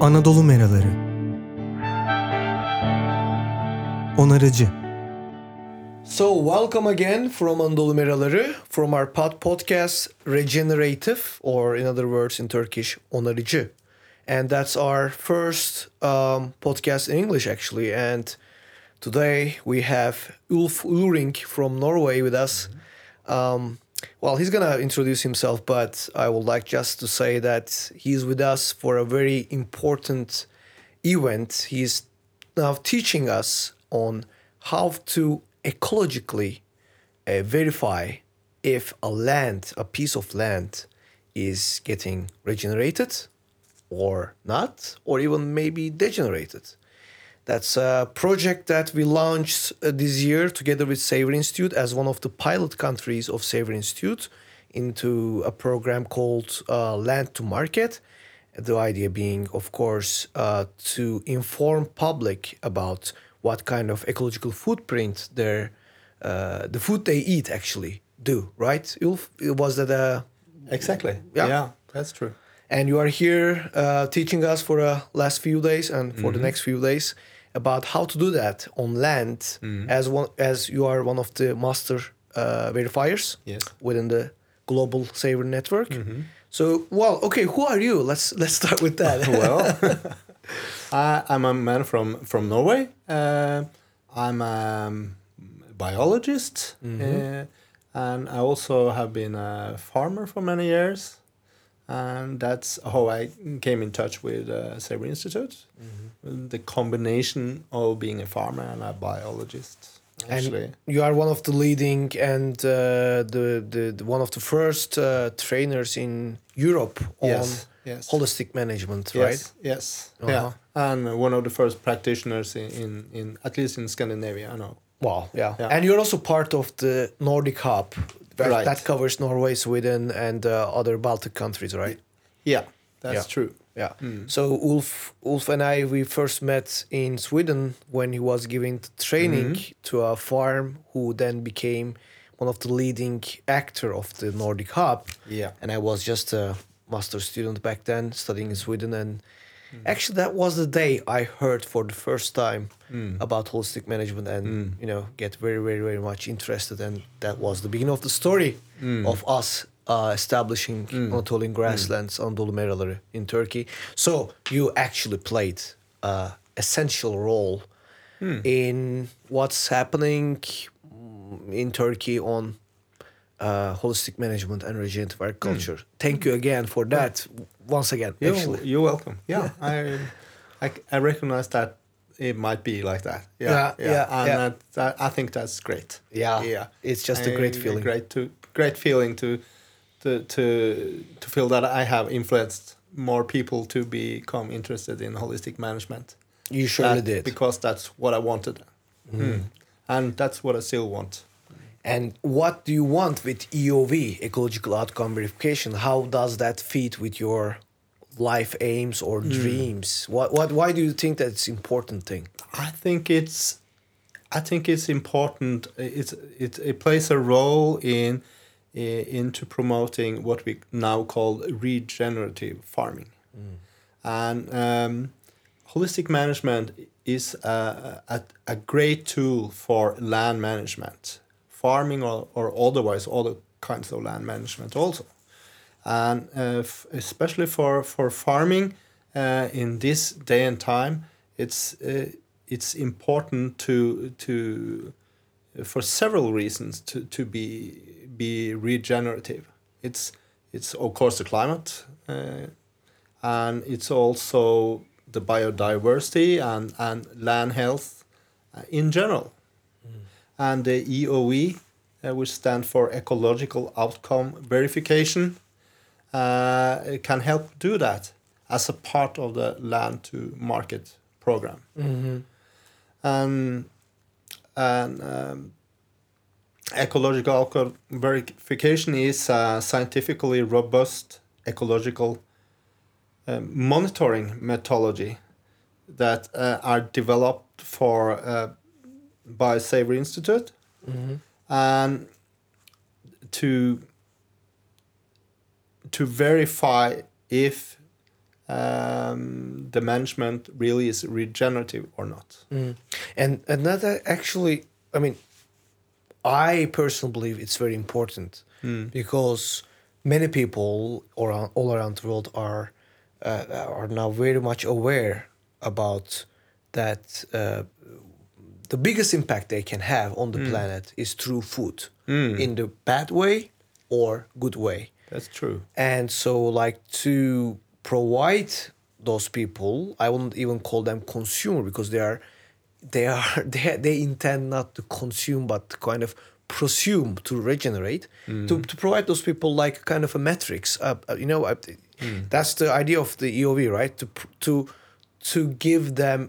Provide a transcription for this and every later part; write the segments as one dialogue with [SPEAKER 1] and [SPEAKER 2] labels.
[SPEAKER 1] Anadolu Meraları Onarıcı
[SPEAKER 2] So, welcome again from Anadolu Meraları, from our pod podcast Regenerative, or in other words in Turkish, Onarıcı. And that's our first um, podcast in English, actually. And today we have Ulf Uring from Norway with us. Um, well, he's going to introduce himself, but I would like just to say that he's with us for a very important event. He's now teaching us on how to ecologically uh, verify if a land, a piece of land, is getting regenerated or not, or even maybe degenerated. That's a project that we launched uh, this year together with Savory Institute as one of the pilot countries of Savory Institute into a program called uh, Land to Market. The idea being, of course, uh, to inform public about what kind of ecological footprint their uh, the food they eat actually do. Right, Ulf? Was that a
[SPEAKER 3] Exactly.
[SPEAKER 2] Yeah.
[SPEAKER 3] Yeah, that's true.
[SPEAKER 2] and you are here uh, teaching us for the last few days and for
[SPEAKER 3] Mm-hmm.
[SPEAKER 2] the next few days about how to do that on land
[SPEAKER 3] Mm-hmm.
[SPEAKER 2] as one as you are one of the master uh, verifiers
[SPEAKER 3] Yes.
[SPEAKER 2] within the global Savory network
[SPEAKER 3] Mm-hmm.
[SPEAKER 2] so well okay who are you let's let's start with that
[SPEAKER 3] Well, I, I'm a man from from Norway. Uh, I'm a biologist, uh, and I also have been a farmer for many years. And that's how I came in touch with uh, Savory Institute. The combination of being a farmer and a biologist. Actually,
[SPEAKER 2] and you are one of the leading and uh, the, the, the one of the first uh, trainers in Europe on
[SPEAKER 3] Yes, yes.
[SPEAKER 2] holistic management right
[SPEAKER 3] Yes, yes,
[SPEAKER 2] Uh-huh.
[SPEAKER 3] yeah, and one of the first practitioners in, in, in at least in Scandinavia. I know.
[SPEAKER 2] Wow, yeah.
[SPEAKER 3] Yeah.
[SPEAKER 2] And you're also part of the Nordic Hub. That,
[SPEAKER 3] Right.
[SPEAKER 2] that covers Norway, Sweden, and uh, other Baltic countries, right?
[SPEAKER 3] Yeah, that's
[SPEAKER 2] Yeah.
[SPEAKER 3] true.
[SPEAKER 2] Yeah.
[SPEAKER 3] Hmm.
[SPEAKER 2] So Ulf, Ulf and I, we first met in Sweden when he was giving training
[SPEAKER 3] Mm-hmm.
[SPEAKER 2] to a farm, who then became one of the leading actor of the Nordic Hub.
[SPEAKER 3] Yeah.
[SPEAKER 2] And I was just a master student back then, studying in Sweden, and
[SPEAKER 3] Hmm.
[SPEAKER 2] actually that was the day I heard for the first time
[SPEAKER 3] Hmm.
[SPEAKER 2] about holistic management, and you know, get very, very, very much interested, and that was the beginning of the story
[SPEAKER 3] Hmm.
[SPEAKER 2] of us. Uh, establishing Anatolian grasslands, Anadolu Meraları in Turkey. So you actually played a essential role
[SPEAKER 3] Hmm.
[SPEAKER 2] in what's happening mm, in Turkey on uh, holistic management and regenerative agriculture. Thank you again for that. Once again,
[SPEAKER 3] You're,
[SPEAKER 2] actually.
[SPEAKER 3] you're welcome. Yeah, I, I, I recognize that it might be like that.
[SPEAKER 2] Yeah, yeah,
[SPEAKER 3] and
[SPEAKER 2] yeah.
[SPEAKER 3] That, that, I think that's great.
[SPEAKER 2] Yeah,
[SPEAKER 3] yeah.
[SPEAKER 2] it's just a great
[SPEAKER 3] I-
[SPEAKER 2] feeling.
[SPEAKER 3] Great to great feeling to, to to to feel that I have influenced more people to become interested in holistic management.
[SPEAKER 2] You surely
[SPEAKER 3] That-
[SPEAKER 2] did.
[SPEAKER 3] because that's what I wanted, Mm. and that's what I still want.
[SPEAKER 2] And what do you want with EOV, ecological outcome verification? How does that fit with your life aims or
[SPEAKER 3] Hmm.
[SPEAKER 2] dreams? What, what, why do you think that's important thing?
[SPEAKER 3] I think it's I think it's important. It's it, it plays a role in into promoting what we now call regenerative farming, and um, holistic management is a, a, a great tool for land management, farming or, or otherwise other kinds of land management also and uh, especially for for farming uh, in this day and time, it's uh, it's important to to for several reasons to, to be be regenerative. It's it's of course the climate, uh, and it's also the biodiversity and and land health uh, in general, and the EOV, uh, which stand for ecological outcome verification uh, can help do that as a part of the land to market program. And, and um, ecological outcome verification is a scientifically robust ecological uh, monitoring methodology that uh, are developed for uh, by Savory Institute and to to verify if um, the management really is regenerative or not.
[SPEAKER 2] And another actually, I mean, I personally believe it's very important because many people around all around the world are uh, are now very much aware about that. Uh, the biggest impact they can have on the planet is through food, in the bad way or good way.
[SPEAKER 3] That's true.
[SPEAKER 2] and so like to provide those people i wouldn't even call them consumer because they are they are they, they intend not to consume but kind of presume to regenerate. To, to provide those people like kind of a metrics uh, uh, you know uh, that's the idea of the eov right? To to to give them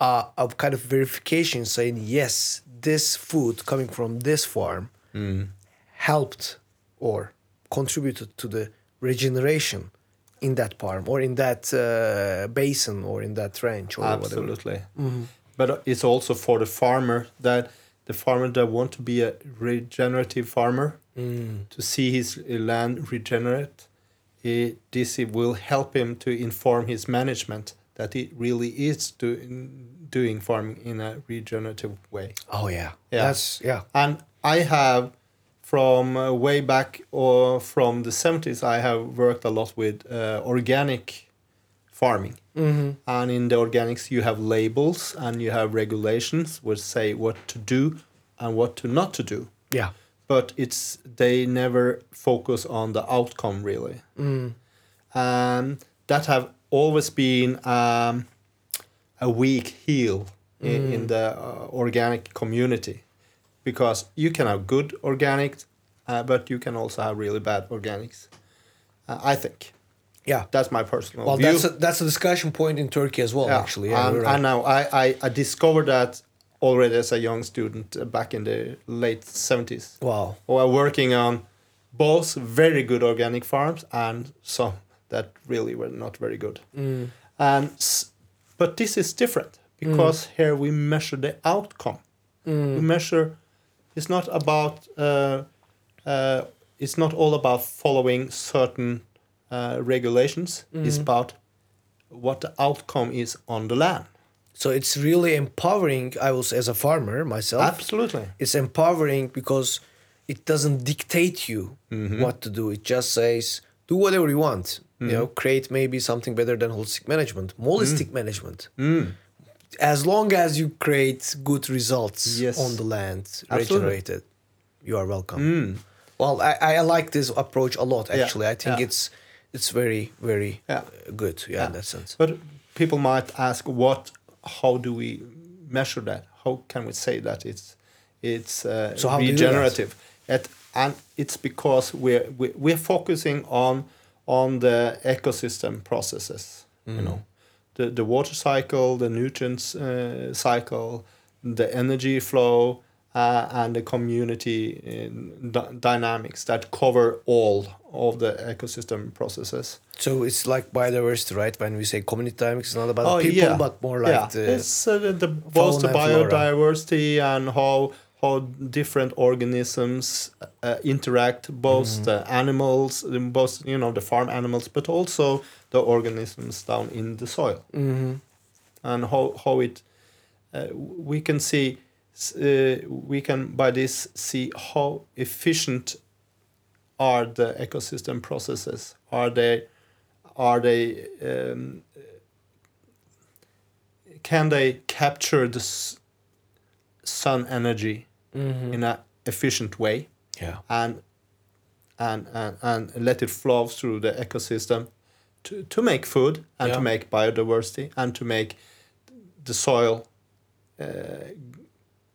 [SPEAKER 2] uh, a kind of verification saying yes this food coming from this farm helped or contributed to the regeneration in that farm or in that uh, basin or in that range or whatever.
[SPEAKER 3] Absolutely. But it's also for the farmer that the farmer that want to be a regenerative farmer to see his land regenerate. It, this will help him to inform his management that it really is doing doing farming in a regenerative way.
[SPEAKER 2] Oh yeah,
[SPEAKER 3] Yeah.
[SPEAKER 2] that's yeah.
[SPEAKER 3] And I have, from uh, way back or from the 70s, I have worked a lot with uh, organic farming. Mm-hmm. And in the organics, you have labels and you have regulations which say what to do and what to not to do.
[SPEAKER 2] Yeah.
[SPEAKER 3] But it's they never focus on the outcome really. And that have always been um, a weak heel in, in the uh, organic community because you can have good organics, uh, but you can also have really bad organics. Uh, I think
[SPEAKER 2] Yeah.
[SPEAKER 3] that's my personal
[SPEAKER 2] Well,
[SPEAKER 3] view.
[SPEAKER 2] that's a, that's a discussion point in Turkey as well.
[SPEAKER 3] Yeah.
[SPEAKER 2] Actually, yeah.
[SPEAKER 3] and,
[SPEAKER 2] right.
[SPEAKER 3] and now I, I, I discovered that already as a young student uh, back in the late 70s.
[SPEAKER 2] wow.
[SPEAKER 3] While working on both very good organic farms and some that really were not very good. And but this is different because here we measure the outcome. We measure. It's not about. Uh, uh, it's not all about following certain uh, regulations. It's about what the outcome is on the land.
[SPEAKER 2] So it's really empowering. I was as a farmer myself.
[SPEAKER 3] Absolutely.
[SPEAKER 2] it's empowering because it doesn't dictate you
[SPEAKER 3] Mm-hmm.
[SPEAKER 2] what to do. It just says do whatever you want. You know, create maybe something better than holistic management, holistic
[SPEAKER 3] Mm.
[SPEAKER 2] management. As long as you create good results
[SPEAKER 3] Yes.
[SPEAKER 2] on the land,
[SPEAKER 3] Absolutely. Mm.
[SPEAKER 2] regenerated, you are welcome. Well, I, I like this approach a lot.
[SPEAKER 3] Yeah,
[SPEAKER 2] Actually, I think
[SPEAKER 3] yeah.
[SPEAKER 2] it's it's very very
[SPEAKER 3] Yeah.
[SPEAKER 2] uh, good. Yeah, in that sense.
[SPEAKER 3] But people might ask, what? How do we measure that? How can we say that it's it's uh,
[SPEAKER 2] So how do you do that?
[SPEAKER 3] regenerative? It, and it's because we're we- we're focusing on on the ecosystem processes.
[SPEAKER 2] Mm.
[SPEAKER 3] You know, the the water cycle, the nutrients uh, cycle, the energy flow. Uh, and the community uh, dy- dynamics that cover all of the ecosystem processes.
[SPEAKER 2] So it's like biodiversity, right? When we say community dynamics, it's not about
[SPEAKER 3] Oh,
[SPEAKER 2] people,
[SPEAKER 3] yeah.
[SPEAKER 2] but more like
[SPEAKER 3] yeah.
[SPEAKER 2] the
[SPEAKER 3] it's uh, the, the both the
[SPEAKER 2] fauna and flora.
[SPEAKER 3] biodiversity and how how different organisms uh, interact, both
[SPEAKER 2] Mm-hmm.
[SPEAKER 3] the animals, the both you know the farm animals, but also the organisms down in the soil,
[SPEAKER 2] Mm-hmm.
[SPEAKER 3] and how how it uh, we can see uh, we can by this see how efficient are the ecosystem processes are they are they um, can they capture the sun energy in an efficient way
[SPEAKER 2] yeah.
[SPEAKER 3] and and, and and let it flow through the ecosystem to, to make food and
[SPEAKER 2] Yeah.
[SPEAKER 3] to make biodiversity and to make the soil uh,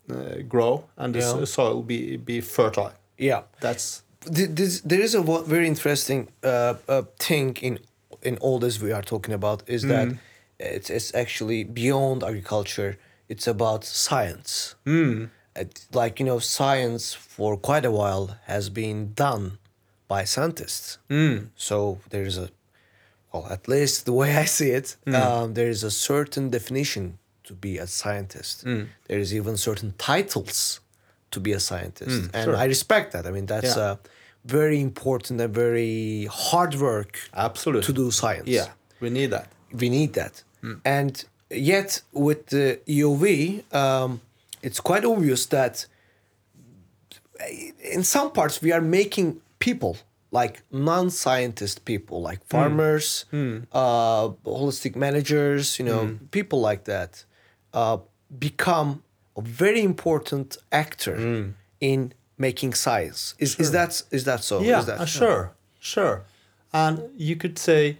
[SPEAKER 3] uh, grow and the
[SPEAKER 2] Yeah.
[SPEAKER 3] s- soil be be fertile
[SPEAKER 2] Yeah.
[SPEAKER 3] that's
[SPEAKER 2] This, there is a very interesting uh, uh, thing in in all this we are talking about is that it's, it's actually beyond agriculture. It's about science. It- like you know, science for quite a while has been done by scientists. So there is a, well, at least the way I see it, um, there is a certain definition to be a scientist. There is even certain titles to be a scientist, and
[SPEAKER 3] sure.
[SPEAKER 2] I respect that. I mean, that's
[SPEAKER 3] Yeah.
[SPEAKER 2] uh, very important and very hard work
[SPEAKER 3] absolutely
[SPEAKER 2] to do science.
[SPEAKER 3] yeah We need that.
[SPEAKER 2] we need that. And yet, with the EOV, um, it's quite obvious that in some parts we are making people like non-scientist people, like farmers, uh, holistic managers, you know, people like that, uh, become a very important actor in making science. Is is that is that so?
[SPEAKER 3] Yeah,
[SPEAKER 2] is that,
[SPEAKER 3] uh, sure, sure. And you could say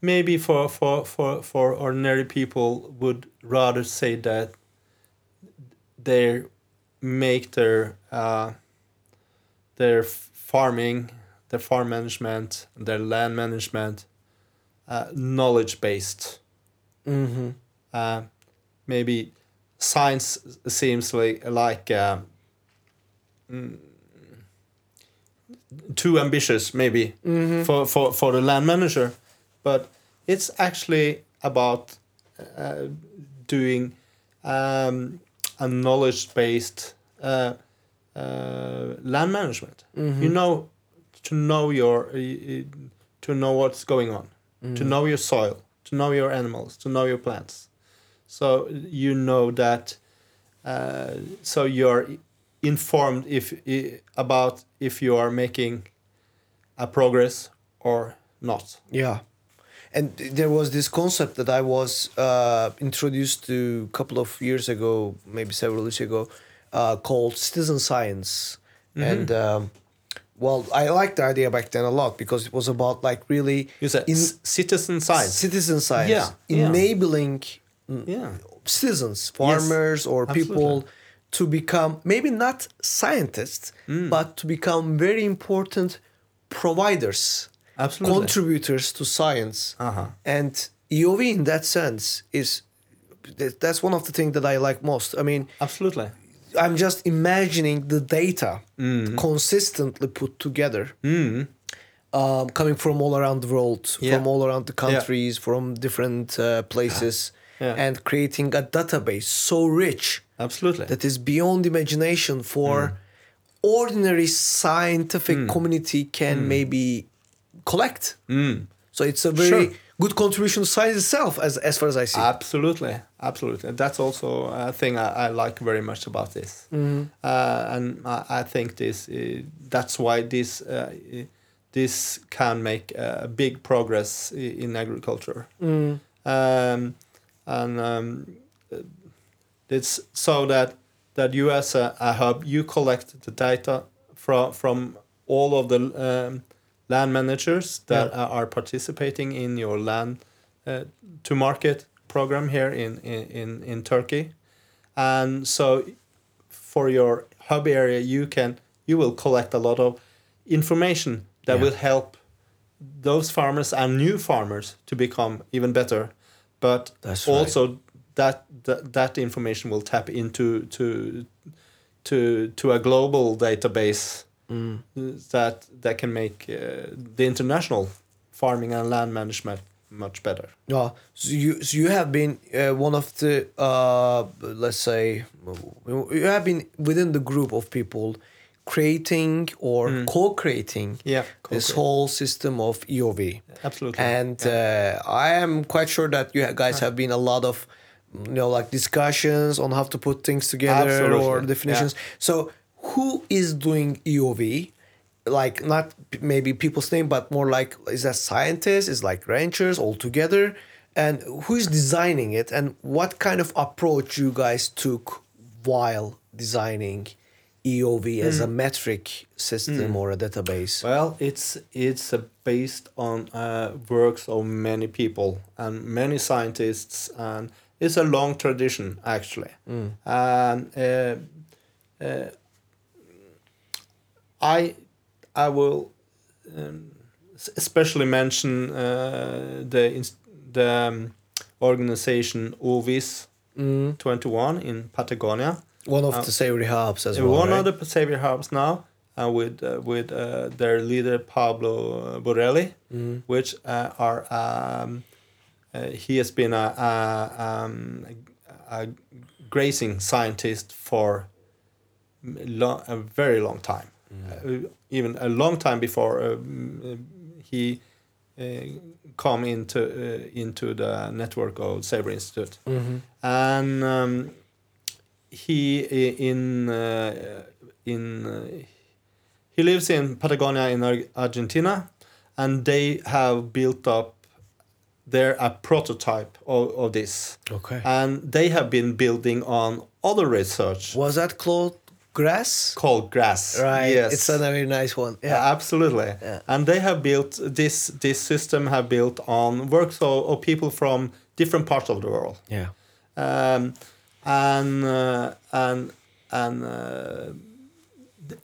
[SPEAKER 3] maybe for, for, for, for ordinary people would rather say that they make their uh, their farming, their farm management, their land management uh, knowledge based.
[SPEAKER 2] Mm-hmm.
[SPEAKER 3] Uh, maybe science seems like like uh, mm, too ambitious maybe for, for, for the land manager but it's actually about uh, doing um, a knowledge based uh, uh, land management. You know to know your to know what's going on. To know your soil. To know your animals. To know your plants. So you know that uh, so you're informed if about if you are making a progress or not.
[SPEAKER 2] Yeah. And there was this concept that I was uh, introduced to a couple of years ago, maybe several years ago, uh, called citizen science. And um, well, I liked the idea back then a lot because it was about like really
[SPEAKER 3] you said
[SPEAKER 2] in-
[SPEAKER 3] c- citizen science.
[SPEAKER 2] citizen science,
[SPEAKER 3] Yeah,
[SPEAKER 2] enabling
[SPEAKER 3] yeah.
[SPEAKER 2] citizens, farmers, or people to become maybe not scientists,
[SPEAKER 3] Mm.
[SPEAKER 2] but to become very important providers,
[SPEAKER 3] Absolutely.
[SPEAKER 2] contributors to science.
[SPEAKER 3] Uh-huh.
[SPEAKER 2] And EOV, in that sense, is that's one of the things that I like most. I mean,
[SPEAKER 3] absolutely
[SPEAKER 2] I'm just imagining the data
[SPEAKER 3] Mm-hmm.
[SPEAKER 2] consistently put together. Um, coming from all around the world,
[SPEAKER 3] Yeah.
[SPEAKER 2] from all around the countries, from different uh, places,
[SPEAKER 3] Yeah.
[SPEAKER 2] and creating a database so rich
[SPEAKER 3] absolutely
[SPEAKER 2] that is beyond imagination for
[SPEAKER 3] Mm.
[SPEAKER 2] ordinary scientific community can maybe collect. So it's a very
[SPEAKER 3] Mm. Sure.
[SPEAKER 2] good contribution to science itself, as as far as I see.
[SPEAKER 3] Absolutely, absolutely. That's also a thing I, I like very much about this,
[SPEAKER 2] Mm-hmm.
[SPEAKER 3] uh, and I, I think this. Uh, that's why this uh, this can make a big progress in agriculture,
[SPEAKER 2] Mm.
[SPEAKER 3] um, and um, uh, it's so that that you as a, a hub you collect the data from from all of the um, land managers that are are participating in your land uh, to market program here in, in, in, in Turkey. And so for your hub area you can you will collect a lot of information that
[SPEAKER 2] Yeah.
[SPEAKER 3] will help those farmers and new farmers to become even better. But
[SPEAKER 2] That's right.
[SPEAKER 3] also that, that that information will tap into to to to a global database
[SPEAKER 2] Mm.
[SPEAKER 3] that that can make uh, the international farming and land management much better.
[SPEAKER 2] Yeah. So you so you have been uh, one of the uh, let's say you have been within the group of people creating or co-creating
[SPEAKER 3] Yeah,
[SPEAKER 2] this whole system of EOV.
[SPEAKER 3] Absolutely.
[SPEAKER 2] And uh, I am quite sure that you guys have been a lot of you know like discussions on how to put things together
[SPEAKER 3] Absolutely,
[SPEAKER 2] or definitions. So who is doing EOV? Like not maybe people's name, but more like is that scientists? Is like ranchers all together? And who is designing it? And what kind of approach you guys took while designing EOV as a metric system or a database?
[SPEAKER 3] Well, it's it's based on uh, works of many people and many scientists, and it's a long tradition actually. And uh, uh, I I will um, especially mention uh, the the um, organization OVIS twenty one in Patagonia.
[SPEAKER 2] One of the savory hubs as well.
[SPEAKER 3] One
[SPEAKER 2] right?
[SPEAKER 3] of the Savory Hubs now, uh, with uh, with uh, their leader Pablo Borrelli, which uh, are um, uh, he has been a, a, um, a grazing scientist for lo- a very long time, uh, even a long time before um, he uh, come into uh, into the network of Savory Institute,
[SPEAKER 2] Mm-hmm.
[SPEAKER 3] and um, he in uh, in uh, he lives in Patagonia in Argentina, and they have built up there a prototype of, of this,
[SPEAKER 2] Okay.
[SPEAKER 3] and they have been building on other research
[SPEAKER 2] Was that called grass?
[SPEAKER 3] called grass.
[SPEAKER 2] Right.
[SPEAKER 3] Yes.
[SPEAKER 2] It's a very nice one.
[SPEAKER 3] Yeah,
[SPEAKER 2] Yeah.
[SPEAKER 3] absolutely.
[SPEAKER 2] Yeah.
[SPEAKER 3] And they have built this this system have built on works of, of people from different parts of the world.
[SPEAKER 2] Yeah.
[SPEAKER 3] Um, and uh, and and uh, th-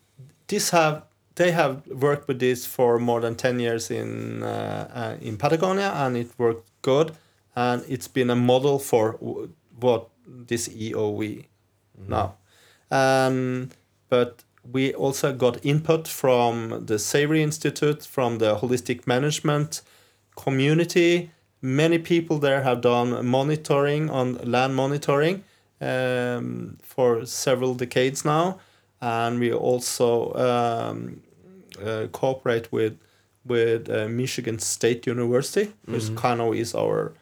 [SPEAKER 3] this have they have worked with this for more than 10 years in uh, uh, in Patagonia and it worked good and it's been a model for w- what this EOV now um, but we also got input from the Savory Institute from the holistic management community. Many people there have done monitoring on land monitoring um, for several decades now. And we also um, uh, cooperate with with uh, Michigan State University, which kind of is our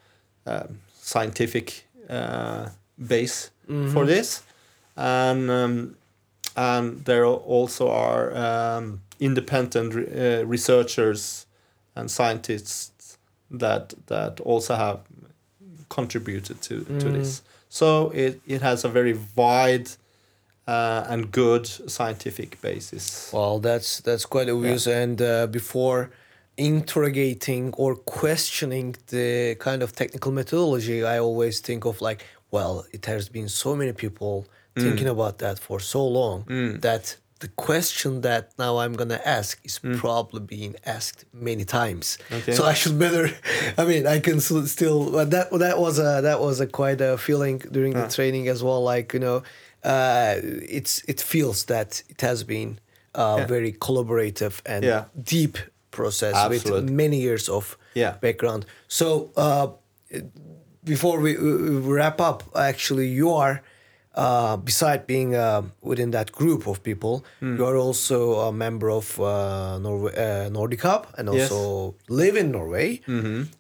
[SPEAKER 3] um, scientific uh, base for this, and um, and there also are um, independent re- uh, researchers and scientists that that also have contributed to, to this. So it, it has a very wide uh, and good scientific basis.
[SPEAKER 2] Well, that's that's quite obvious. And uh, before interrogating or questioning the kind of technical methodology, I always think of like, well, it has been so many people
[SPEAKER 3] Mm.
[SPEAKER 2] thinking about that for so long that the question that now I'm gonna ask is probably being asked many times.
[SPEAKER 3] Mm. Okay.
[SPEAKER 2] So I should better. I mean, I can still. But that that was a that was a quite a feeling during the training as well. Like you know, uh, it's it feels that it has been uh,
[SPEAKER 3] Yeah.
[SPEAKER 2] very collaborative and
[SPEAKER 3] Yeah.
[SPEAKER 2] deep process with many years of
[SPEAKER 3] Yeah.
[SPEAKER 2] background. So uh, before we, wrap up, actually, you are. Uh, beside being uh, within that group of people,
[SPEAKER 3] Hmm.
[SPEAKER 2] you are also a member of uh, Norway, uh, Nordic Hub and
[SPEAKER 3] Yes. Mm-hmm.
[SPEAKER 2] also live in Norway.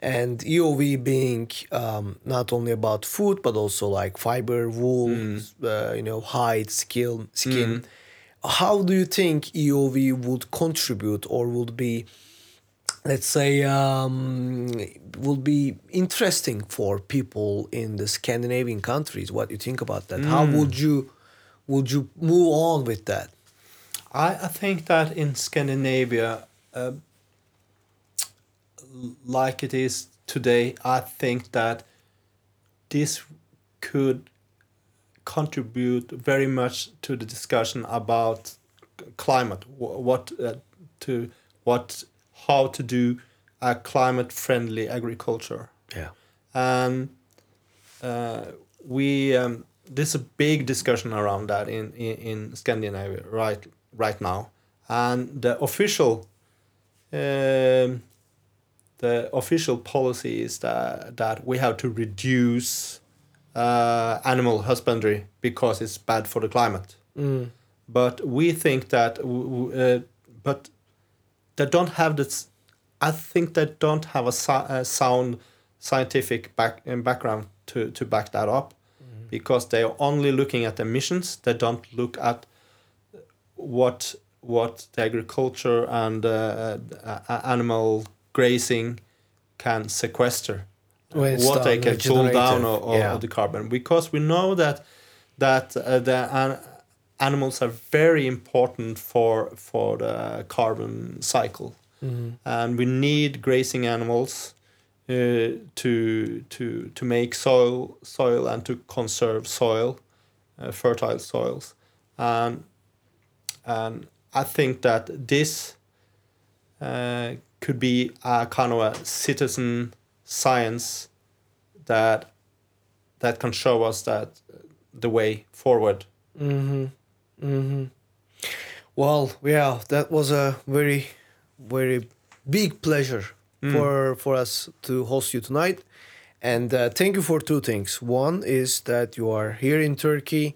[SPEAKER 2] And EOV being um, not only about food but also like fiber, wool,
[SPEAKER 3] Mm.
[SPEAKER 2] uh, you know, hide, skin, skin.
[SPEAKER 3] Mm-hmm.
[SPEAKER 2] How do you think EOV would contribute or would be, let's say, um, would be interesting for people in the Scandinavian countries? What do you think about that? How
[SPEAKER 3] Mm.
[SPEAKER 2] would you would you move on with that?
[SPEAKER 3] I, I think that in Scandinavia, uh, like it is today, I think that this could contribute very much to the discussion about climate. What uh, to what how to do a climate friendly agriculture
[SPEAKER 2] Yeah.
[SPEAKER 3] and uh, we um, there's a big discussion around that in, in, in Scandinavia right right now, and the official um, the official policy is that that we have to reduce uh, animal husbandry because it's bad for the climate. But we think that uh, but they don't have this. I think they don't have a, a sound scientific back um, background to, to back that up, because they are only looking at emissions. They don't look at what what the agriculture and uh, uh, animal grazing can sequester, what they can pull down of, of,
[SPEAKER 2] yeah.
[SPEAKER 3] the carbon. Because we know that that uh, the an- animals are very important for for the carbon cycle, and we need grazing animals uh, to to to make soil soil and to conserve soil, uh, fertile soils, and and I think that this uh, could be a kind of a citizen science that that can show us that the way forward.
[SPEAKER 2] Well, yeah, that was a very, very big pleasure for for us to host you tonight, and uh, thank you for two things. One is that you are here in Turkey,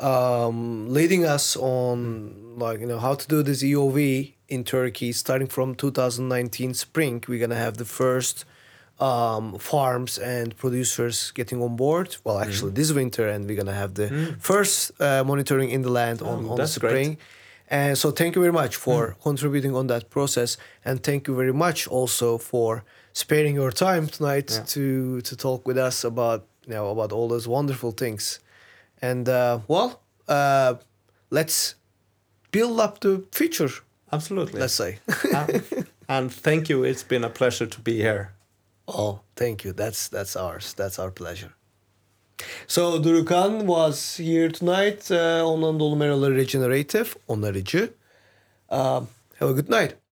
[SPEAKER 2] um, leading us on like you know how to do this EOV in Turkey, starting from 2019 spring, we're gonna have the first um, farms and producers getting on board. Well,
[SPEAKER 3] Mm.
[SPEAKER 2] actually, this winter, and we're gonna have the first uh, monitoring in the land on,
[SPEAKER 3] Oh,
[SPEAKER 2] on
[SPEAKER 3] that's great.
[SPEAKER 2] spring. And so, thank you very much for
[SPEAKER 3] Mm.
[SPEAKER 2] contributing on that process, and thank you very much also for sparing your time tonight
[SPEAKER 3] Yeah.
[SPEAKER 2] to to talk with us about you know about all those wonderful things. And uh, well, uh, let's build up the future.
[SPEAKER 3] Absolutely.
[SPEAKER 2] Let's say.
[SPEAKER 3] and, and thank you. It's been a pleasure to be here.
[SPEAKER 2] Oh, thank you. That's that's ours. That's our pleasure. So Durukan was here tonight uh, on Anadolu Meraları Regenerative, onarıcı. Um, have a good night.